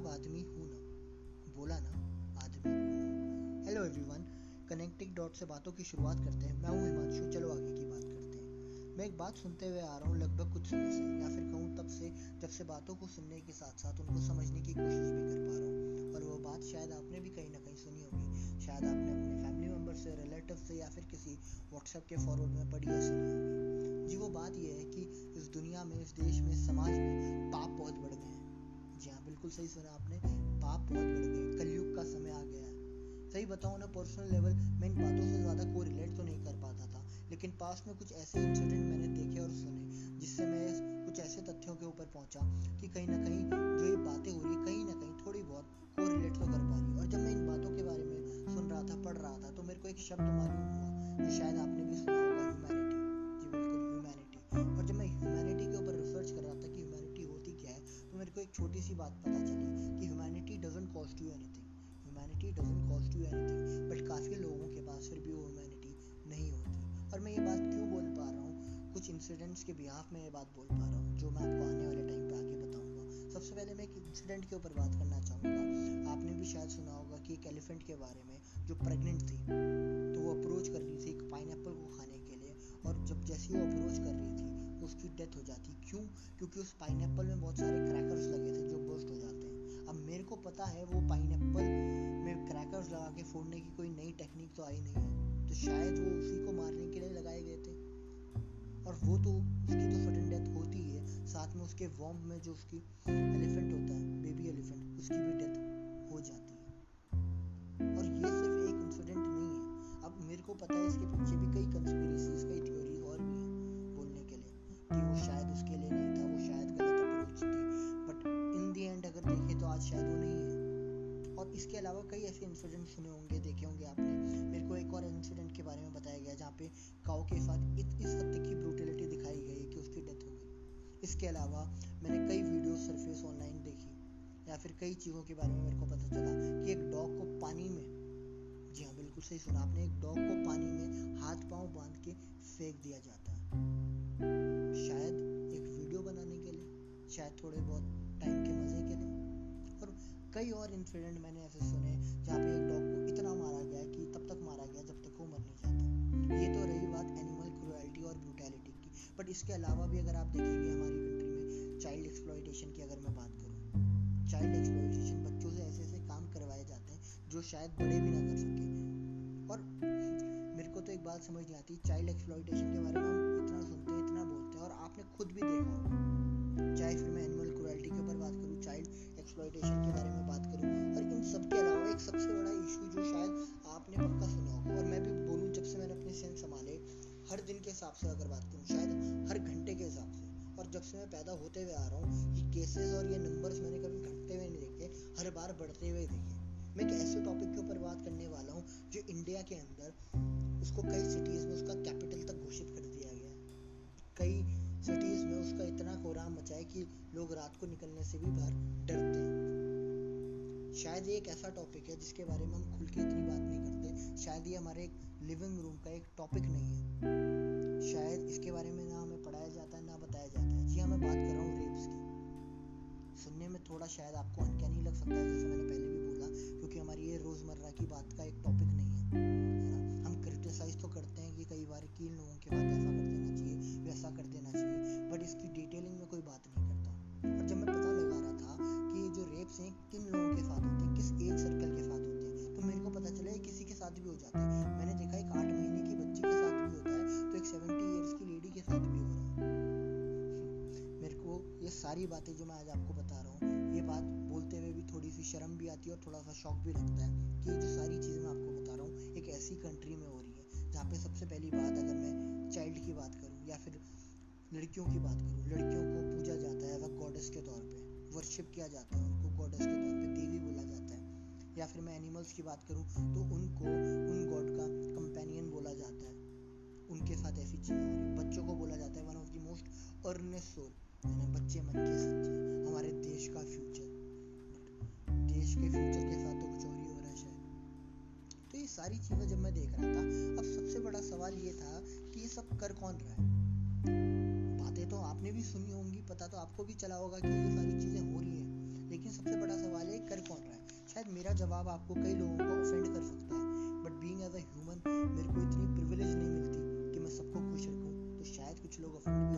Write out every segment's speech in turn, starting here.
खराब आदमी हूँ ना। बोला ना, आदमी हूँ हेलो एवरीवन कनेक्टिंग डॉट से बातों की शुरुआत करते हैं। मैं हूँ हिमांशु, चलो आगे की बात करते हैं। मैं एक बात सुनते हुए आ रहा हूँ लगभग कुछ समय से, या फिर कहूँ तब से, जब से बातों को सुनने के साथ साथ उनको समझने की कोशिश भी कर पा रहा हूँ। और वो बात शायद आपने भी कहीं ना कहीं सुनी होगी। शायद आपने अपने फैमिली मेंबर से रिलेटिव से, या फिर किसी व्हाट्सएप के फॉरवर्ड में पढ़ी या सुनी होगी। जी वो बात ये है कि इस दुनिया में, इस देश में, समाज में पाप बहुत बढ़ गए हैं। जी हाँ बिल्कुल सही सुना आपने। पाप बहुत बढ़ गए कलयुग का समय आ गया है। सही बताऊँ ना पर्सनल लेवल मैं इन बातों से ज़्यादा को रिलेट तो नहीं कर पाता था, लेकिन पास में कुछ ऐसे इंसिडेंट मैंने देखे और सुने, जिससे मैं कुछ ऐसे तथ्यों के ऊपर पहुँचा कि कहीं ना कहीं जो ये बातें हो रही है, कहीं ना कहीं थोड़ी बहुत को रिलेट तो कर पा रही और जब मैं इन बातों के बारे में सुन रहा था, पढ़ रहा था तो मेरे को एक शब्द मालूम हुआ, जो शायद आपने भी सुना इंसिडेंट्स के बिहाफ में ये बात बोल पा रहा हूँ, जो मैं आपको आने वाले टाइम पे आगे बताऊँगा। सबसे पहले मैं एक इंसिडेंट के ऊपर बात करना चाहूँगा। आपने भी शायद सुना होगा कि एक एलिफेंट के बारे में जो प्रेग्नेंट थी तो वो अप्रोच कर रही थी एक पाइन को खाने के लिए और जब जैसे वो अप्रोच कर रही थी, उसकी डेथ हो जाती। क्यों? क्योंकि उस पाइन में बहुत सारे क्रैकर्स लगे थे जो बर्स्ट हो जाते हैं। अब मेरे को पता है वो पाइन में क्रैकर्स लगा के फोड़ने की कोई नई टेक्निक तो आई नहीं है। तो शायद वो उसी को मारने के लिए लगाए गए थे। और वो तो उसकी तो सडन डेथ होती ही है साथ में उसके वॉम्ब में जो उसकी एलिफेंट होता है बेबी एलिफेंट उसकी भी डेथ हो जाती है। और ये सिर्फ़ एक इंसिडेंट नहीं है। अब मेरे को पता है इसके पीछे भी कई कंस्पिरेसीज कई थ्योरीज और भी हैं बोलने के लिए, कि वो शायद उसके लिए नहीं था, वो शायद गलत अप्रोच थी। बट इन दी एंड अगर देखें तो आज शायद वो नहीं है। और इसके अलावा कई ऐसे इंसिडेंट सुने होंगे, देखे होंगे आपने। मेरे को एक और इंसिडेंट के बारे में बताया गया, जहाँ पे काओ के इसके अलावा मैंने कई वीडियो सरफेस ऑनलाइन देखी, या फिर कई चीज़ों के बारे में मेरे को पता चला कि एक डॉग को पानी में, जी हाँ बिल्कुल सही सुना आपने, एक डॉग को पानी में हाथ पाँव बाँध के फेंक दिया जाता है। शायद एक वीडियो बनाने के लिए, शायद थोड़े बहुत टाइम के मज़े के लिए। और कई और इंसिडेंट मैंने ऐसे सुने जहाँ पे एक डॉग को इतना मारा गया कि तब तक मारा गया जब तक वो मर नहीं जाता। ये तो रही बट इसके अलावा भी अगर आप देखेंगे हमारी कंट्री में चाइल्ड एक्सप्लॉयटेशन की अगर मैं बात करूँ चाइल्ड एक्सप्लॉयटेशन बच्चों से ऐसे ऐसे काम करवाए जाते हैं जो शायद बड़े भी ना कर सके। और मेरे को तो एक बात समझ नहीं आती चाइल्ड एक्सप्लॉयटेशन के बारे में हम इतना सुनते हैं, इतना बोलते हैं, और आपने खुद भी देखा होगा। चाहे फिर मैं एनिमल क्रुएलिटी के ऊपर बात करूँ चाइल्ड एक्सप्लॉयटेशन के बारे में बात करूँ, और इन सब के अलावा एक सबसे बड़ा इशू जो शायद आपने पक्का हिसाब से अगर बात करूँ, शायद हर घंटे के हिसाब से। और जब से मैं पैदा होते हुए आ रहा हूँ, ये केसेस और ये नंबर्स मैंने कभी घटते हुए नहीं देखे, हर बार बढ़ते हुए देखे। मैं एक ऐसे टॉपिक के ऊपर बात करने वाला हूँ, जो इंडिया के अंदर उसको कई सिटीज़ में उसका कैपिटल तक घोषित कर दिया गया कई सिटीज़ में उसका इतना कोराम मचा है कि लोग रात को निकलने से भी बाहर डरते हैं। शायद ये एक ऐसा टॉपिक है जिसके बारे में हम खुल के इतनी बात नहीं करते। शायद ये हमारे एक लिविंग रूम का एक टॉपिक नहीं है। शायद इसके बारे में ना हमें पढ़ाया जाता है, ना बताया जाता है। जी हाँ मैं बात कर रहा हूँ रेप्स की। सुनने में थोड़ा शायद आपको अनकैनी लग सकता है जैसे मैंने पहले भी बोला, क्योंकि हमारी ये रोज़मर्रा की बात का एक टॉपिक नहीं है ना? हम क्रिटिसाइज तो करते हैं कि कई बार कि इन लोगों के साथ ऐसा कर देना चाहिए, वैसा कर देना चाहिए बट इसकी डिटेलिंग में कोई बात नहीं करता। और जब मैं पता लगा रहा था कि जो रेप्स हैं, किन लोगों के साथ होते हैं, किस एज सर्कल के साथ होते हैं तो मेरे को पता चला किसी के साथ भी हो जाते हैं। सारी बातें जो मैं आज आपको बता रहा हूँ, ये बात बोलते हुए भी थोड़ी सी शर्म भी आती है और थोड़ा सा शौक भी लगता है कि ये जो सारी चीज़ें मैं आपको बता रहा हूँ, एक ऐसी कंट्री में हो रही है, जहाँ पे सबसे पहली बात अगर मैं चाइल्ड की बात करूँ या फिर लड़कियों की बात करूँ, लड़कियों को पूजा जाता है एज गॉडेस के तौर पे वर्शिप किया जाता है, उनको गॉडेस के तौर पर देवी बोला जाता है, या फिर मैं एनिमल्स की बात करूँ तो उनको, उन गॉड का कंपेनियन बोला जाता है, उनके साथ ऐसी चीज़ें हो रही बच्चों को बोला जाता है one of the most earnest soul यानी बच्चे मन के सच्चे हमारे देश का फ्यूचर देश के फ्यूचर के साथ तो कुछ और ही हो रहा है तो ये सारी चीज़ें जब मैं देख रहा था, अब सबसे बड़ा सवाल ये था कि ये सब कर कौन रहा है? बातें तो आपने भी सुनी होंगी, पता तो आपको भी चला होगा कि ये सारी चीज़ें हो रही हैं। लेकिन सबसे बड़ा सवाल है, कर कौन रहा है? शायद मेरा जवाब आपको कई लोगों को ऑफेंड कर सकता है but being as a human मेरे को इतनी प्रिविलेज नहीं मिलती कि मैं सबको खुश रखूँ। तो शायद कुछ लोग ऑफेंड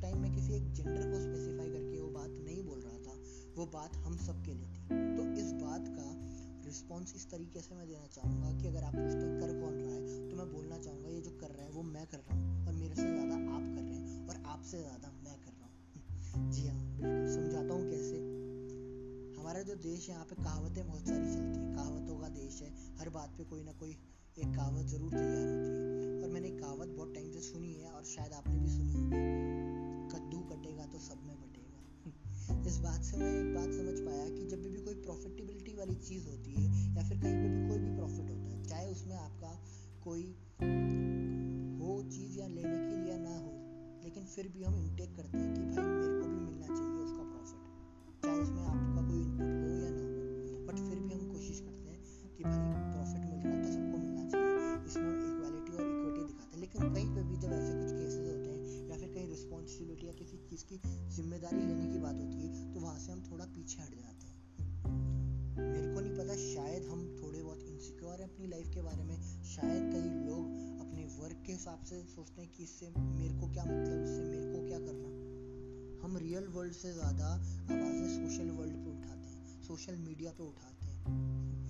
टाइम मैं किसी एक जेंडर को स्पेसिफाई करके वो बात नहीं बोल रहा था, वो बात हम सब के लिए थी। तो इस बात का रिस्पॉन्स इस तरीके से मैं देना चाहूँगा कि अगर आप पूछते कर कौन रहा है तो मैं बोलना चाहूँगा, ये जो कर रहा है, वो मैं कर रहा हूँ और मेरे से ज़्यादा आप कर रहे हैं और आपसे ज़्यादा मैं कर रहा हूँ। जी हाँ बिल्कुल, समझाता हूँ कैसे। हमारा जो देश है, यहाँ पे कहावतें बहुत सारी चलती हैं। कहावतों का देश है, हर बात पे कोई ना कोई एक कहावत ज़रूर तैयार होती है। और मैंने एक कहावत बहुत टाइम चीज़ होती है या फिर कहीं पे भी कोई भी प्रॉफिट होता है, चाहे उसमें आपका कोई हो चीज़ या लेने की या ना हो, लेकिन फिर भी हम इंटेक करते हैं कि भाई मेरे को भी मिलना चाहिए उसका प्रॉफिट चाहे उसमें आपका कोई इनपुट हो या ना हो। बट फिर भी हम कोशिश करते हैं कि भाई प्रॉफिट मिल रहा है तो सबको मिलना चाहिए। इसमें हम इक्वालिटी और इक्विटी दिखाते हैं। लेकिन कहीं पे भी जब ऐसे कुछ केसेस होते हैं या फिर कहीं रिस्पॉन्सिबिलिटी या किसी चीज़ की ज़िम्मेदारी लेने की बात होती है तो वहाँ से हम थोड़ा पीछे हट जाते हैं। मेरे को नहीं पता, शायद हम थोड़े बहुत इनसिक्योर हैं अपनी लाइफ के बारे में। शायद कई लोग अपने वर्क के हिसाब से सोचते हैं कि इससे मेरे को क्या मतलब इससे मेरे को क्या करना। हम रियल वर्ल्ड से ज़्यादा आवाज़ें सोशल वर्ल्ड पे उठाते हैं सोशल मीडिया पे उठाते हैं।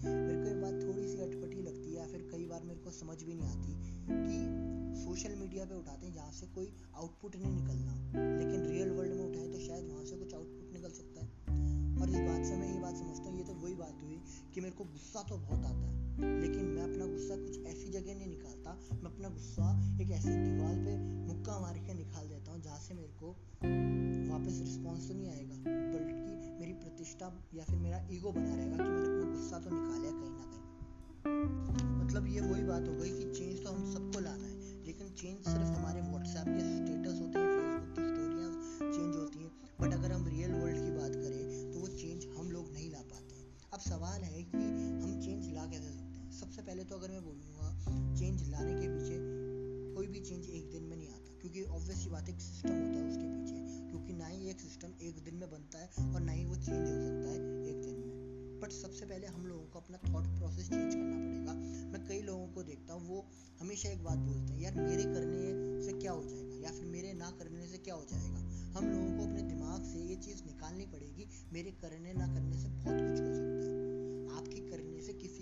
मेरे को ये बात थोड़ी सी अटपटी लगती है या फिर कई बार मेरे को समझ भी नहीं आती कि सोशल मीडिया पे उठाते हैं जहाँ से कोई आउटपुट नहीं निकलना। लेकिन रियल वर्ल्ड में उठाए तो शायद वहाँ से कुछ आउटपुट निकल सकता है। इस बात से, मैं ये बात समझता हूँ, ये तो वही बात हुई कि मेरे को गुस्सा तो बहुत आता है, लेकिन मैं अपना गुस्सा कुछ ऐसी जगह नहीं निकालता। मैं अपना गुस्सा एक ऐसी दीवार पे मुक्का मार के निकाल देता हूँ, जहाँ से मेरे को वापस रिस्पॉन्स तो नहीं आएगा, बल्कि मेरी प्रतिष्ठा या फिर मेरा ईगो बना रहेगा कि मैंने अपना गुस्सा तो निकाला कहीं ना कहीं। मतलब ये वही बात हो गई कि चेंज तो हम सबको लाना है, लेकिन चेंज सिर्फ़ हमारे व्हाट्सएप के स्टेटस होते हैं सबसे पहले तो अगर मैं बोलूँगा चेंज लाने के पीछे कोई भी चेंज एक दिन में नहीं आता, क्योंकि ऑब्वियस ही बात एक सिस्टम होता है उसके पीछे, क्योंकि ना ही एक सिस्टम एक दिन में बनता है और ना ही वो चेंज हो सकता है एक दिन में। बट सबसे पहले हम लोगों को अपना थॉट प्रोसेस चेंज करना पड़ेगा। मैं कई लोगों को देखता हूँ, वो हमेशा एक बात बोलते हैं, यार, मेरे करने से क्या हो जाएगा? या फिर मेरे ना करने से क्या हो जाएगा? हम लोगों को अपने दिमाग से ये चीज़ निकालनी पड़ेगी, मेरे करने ना करने से बहुत कुछ हो सकता है।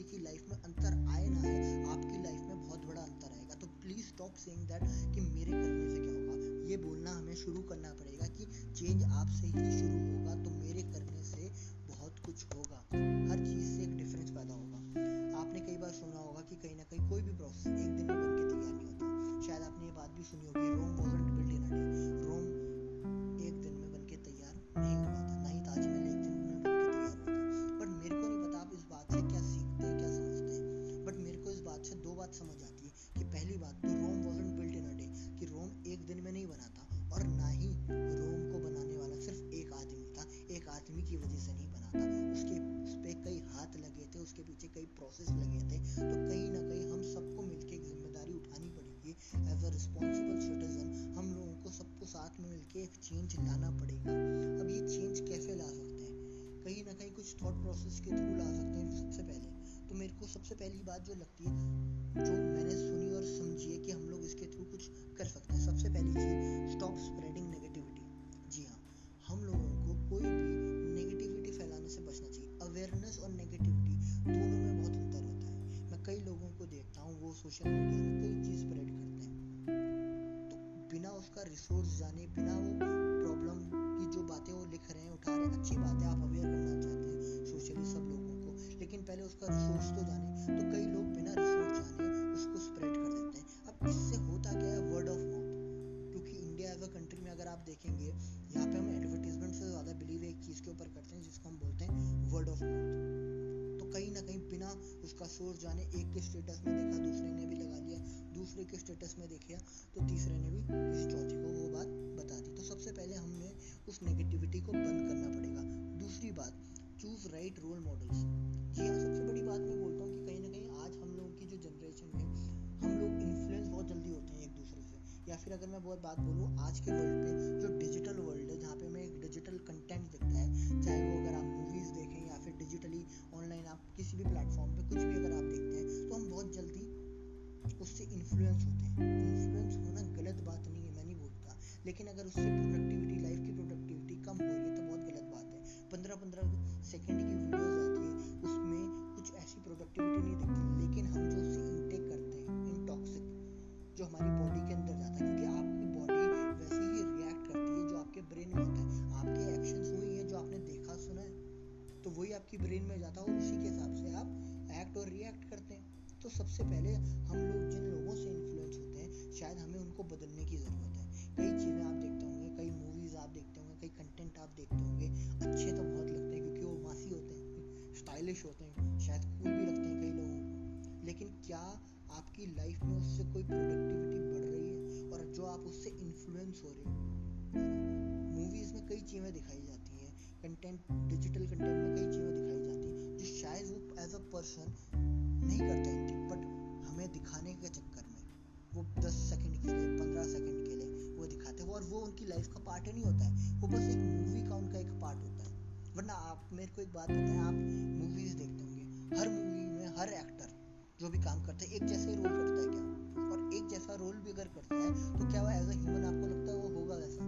किसी की लाइफ में अंतर आए ना आए, आपकी लाइफ में बहुत बड़ा अंतर आएगा। तो प्लीज़ स्टॉप सेइंग दैट कि मेरे करने से क्या होगा। ये बोलना हमें शुरू करना पड़ेगा कि चेंज आपसे ही शुरू होगा बना था और ना ही रोम को बनाने वाला सिर्फ़ एक आदमी था। एक आदमी की वजह से नहीं बना था। उसके उस पर कई हाथ लगे थे, उसके पीछे कई प्रोसेस लगे थे। तो कहीं ना कहीं हम सबको मिलकर एक ज़िम्मेदारी उठानी पड़ेगी। एज अ रिस्पॉन्सिबल सिटीजन हम लोगों को सबको साथ में मिलकर एक चेंज लाना पड़ेगा। अब ये चेंज कैसे ला सकते हैं? कहीं ना कहीं कुछ थॉट प्रोसेस के तो मेरे को सबसे पहली बात जो लगती है, जो मैंने सुनी और समझी है कि हम लोग इसके थ्रू कुछ कर सकते हैं, सबसे पहली चीज़ स्टॉप स्प्रेडिंग नेगेटिविटी जी हाँ हम लोगों को कोई भी नेगेटिविटी फैलाने से बचना चाहिए। अवेयरनेस और नेगेटिविटी दोनों में बहुत अंतर होता है। मैं कई लोगों को देखता हूँ, वो सोशल मीडिया में कई चीज़ स्प्रेड करते हैं तो बिना उसका रिसोर्स जाने, बिना वो प्रॉब्लम की जो बातें वो लिख रहे हैं, उठा रहे हैं, अच्छी बात आप अवेयर करना चाहते हैं सोशली सब लोगों पहले उसका रिसोर्स तो जाने। तो कई लोग बिना रिसोर्स जाने उसको स्प्रेड कर देते हैं। अब इससे होता क्या है? वर्ड ऑफ़ माउथ क्योंकि इंडिया एज अ कंट्री में अगर आप देखेंगे, यहाँ पे हम एडवर्टीजमेंट से ज़्यादा बिलीव एक चीज़ के ऊपर करते हैं, जिसको हम बोलते हैं वर्ड ऑफ़ माउथ तो कहीं ना कहीं बिना उसका सोर्स जाने एक के स्टेटस में देखा, दूसरे ने भी लगा लिया, दूसरे के स्टेटस में देखा तो तीसरे ने भी किसी चौथे को, वो बात बता दी। तो सबसे पहले हमें उस नेगेटिविटी को बंद करना पड़ेगा। दूसरी बात चूज़ राइट रोल मॉडल्स ये सबसे बड़ी बात मैं बोलता हूँ कि कहीं ना कहीं आज हम लोगों की जो जनरेशन है, हम लोग इन्फ्लुएंस बहुत जल्दी होते हैं एक दूसरे से। या फिर अगर मैं बहुत बात बोलूँ, आज के वर्ल्ड पे जो डिजिटल वर्ल्ड है, जहाँ पे हमें डिजिटल कंटेंट दिखता है, चाहे वो अगर आप मूवीज़ देखें या फिर डिजिटली ऑनलाइन आप किसी भी प्लेटफॉर्म पे कुछ भी अगर आप देखते हैं तो हम बहुत जल्दी उससे इन्फ्लुएंस होते हैं। इन्फ्लुएंस होना गलत बात नहीं है, मैं नहीं बोलता। लेकिन अगर उससे बदलने की ज़रूरत है। कई चीज़ें आप देखते होंगे, कई मूवीज़ आप देखते होंगे, कई कंटेंट आप देखते होंगे, अच्छे तो बहुत लगते हैं क्योंकि वो मासी होते हैं स्टाइलिश होते हैं, शायद कूल भी लगते हैं कई लोगों को। लेकिन क्या आपकी लाइफ में उससे कोई प्रोडक्टिविटी बढ़ रही है? और जो आप उससे इन्फ्लुएंस हो रहे हो? मूवीज़ में कई चीज़ें दिखाई जाती हैं कंटेंट डिजिटल कंटेंट में कई चीज़ें दिखाई जाती हैं, जो शायद वो एज अ पर्सन नहीं करता बट हमें दिखाने के उनकी लाइफ का पार्ट ही नहीं होता है। वो बस एक मूवी का, उनका एक पार्ट होता है। वरना आप, मेरे को एक बात बताएँ, आप मूवीज़ देखते होंगे। हर मूवी में हर एक्टर जो भी काम करता है, एक जैसे रोल करता है क्या? और एक जैसा रोल भी अगर करता है तो क्या वो एज अ ह्यूमन आपको लगता है वो होगा वैसा?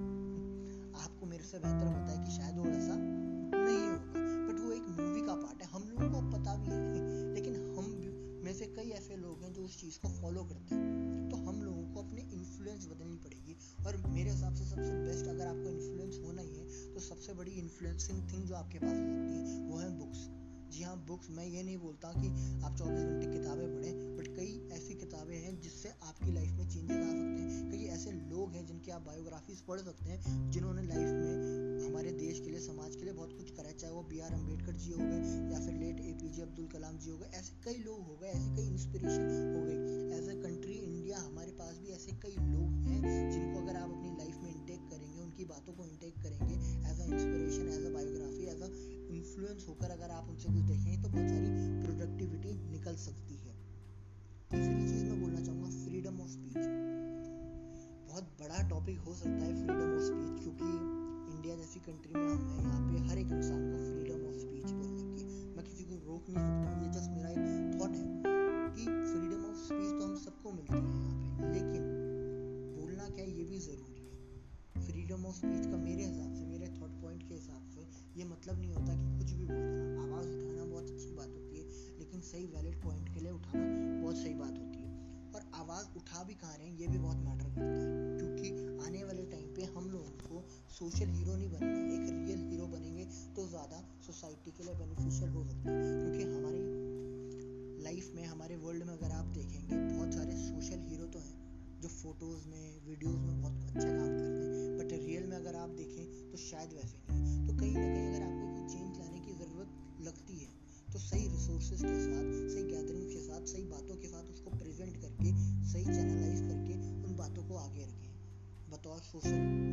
आपको मेरे से बेहतर पता है कि शायद वो वैसा नहीं होगा। बट वो एक मूवी का पार्ट है। हम लोगों को पता भी है। लेकिन हम में से कई ऐसे लोग हैं जो उस चीज़ को फॉलो करते हैं। तो हम लोगों अपने इन्फ्लुएंस बदलनी पड़ेगी। और मेरे हिसाब से सबसे बेस्ट अगर आपको इन्फ्लुएंस होना ही है तो सबसे बड़ी इन्फ्लुएंसिंग थिंग जो आपके पास हो सकती है, वो है बुक्स जी हाँ बुक्स मैं ये नहीं बोलता कि आप 24 घंटे किताबें पढ़ें बट कई ऐसी किताबें हैं जिससे आपकी लाइफ में चेंजेस आ सकते हैं। कई ऐसे लोग हैं जिनकी आप बायोग्राफीज पढ़ सकते हैं, जिन्होंने लाइफ में हमारे देश के लिए, समाज के लिए बहुत कुछ करा है। चाहे वो बी आर अंबेडकर जी हो गए या फिर late A P J Abdul Kalam ji हो गए, ऐसे कई लोग हो गए, ऐसे कई इंस्पिरेशन हो गई एज ए कंट्री इंडिया हमारे पास भी ऐसे कई लोग हैं जिनको अगर आप अपनी लाइफ में इंटेक करेंगे, उनकी बातों को इंटेक करेंगे as a inspiration as a biography as a influence होकर अगर आप उनसे कुछ देखेंगे तो बहुत सारी प्रोडक्टिविटी निकल सकती है। तीसरी चीज़ मैं बोलना चाहूँगा फ्रीडम ऑफ़ स्पीच बहुत बड़ा टॉपिक हो सकता है फ्रीडम ऑफ़ स्पीच क्योंकि इंडिया जैसी कंट्री में हम यहाँ पे हर एक इंसान सोशल हीरो नहीं बनना एक रियल हीरो बनेंगे तो ज़्यादा सोसाइटी के लिए बेनिफिशियल हो सकता है। क्योंकि हमारी लाइफ में, हमारे वर्ल्ड में अगर आप देखेंगे, बहुत सारे सोशल हीरो तो हैं, जो फ़ोटोज़ में वीडियोज़ में बहुत अच्छा काम करते हैं। बट रियल में अगर आप देखें तो शायद वैसे नहीं तो कहीं ना कहीं अगर आपको कोई चेंज लाने की ज़रूरत लगती है तो सही रिसोर्सेज के साथ, सही गैदरिंग के साथ, सही बातों के साथ उसको प्रेजेंट करके, सही चैनलाइज करके उन बातों को आगे रखें। बतौर सोशल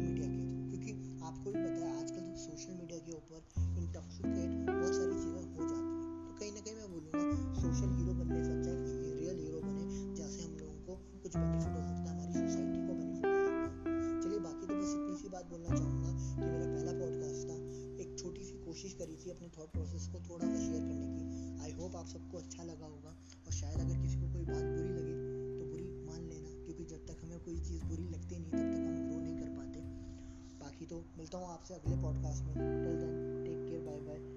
अपने थॉट प्रोसेस को थोड़ा सा शेयर करने की। आई होप आप सबको अच्छा लगा होगा और शायद अगर किसी को कोई बात बुरी लगे तो बुरी मान लेना, क्योंकि जब तक हमें कोई चीज़ बुरी लगती नहीं, तब तक हम ग्रो नहीं कर पाते। बाकी तो मिलता हूँ आपसे अगले पॉडकास्ट में। Till then take care bye bye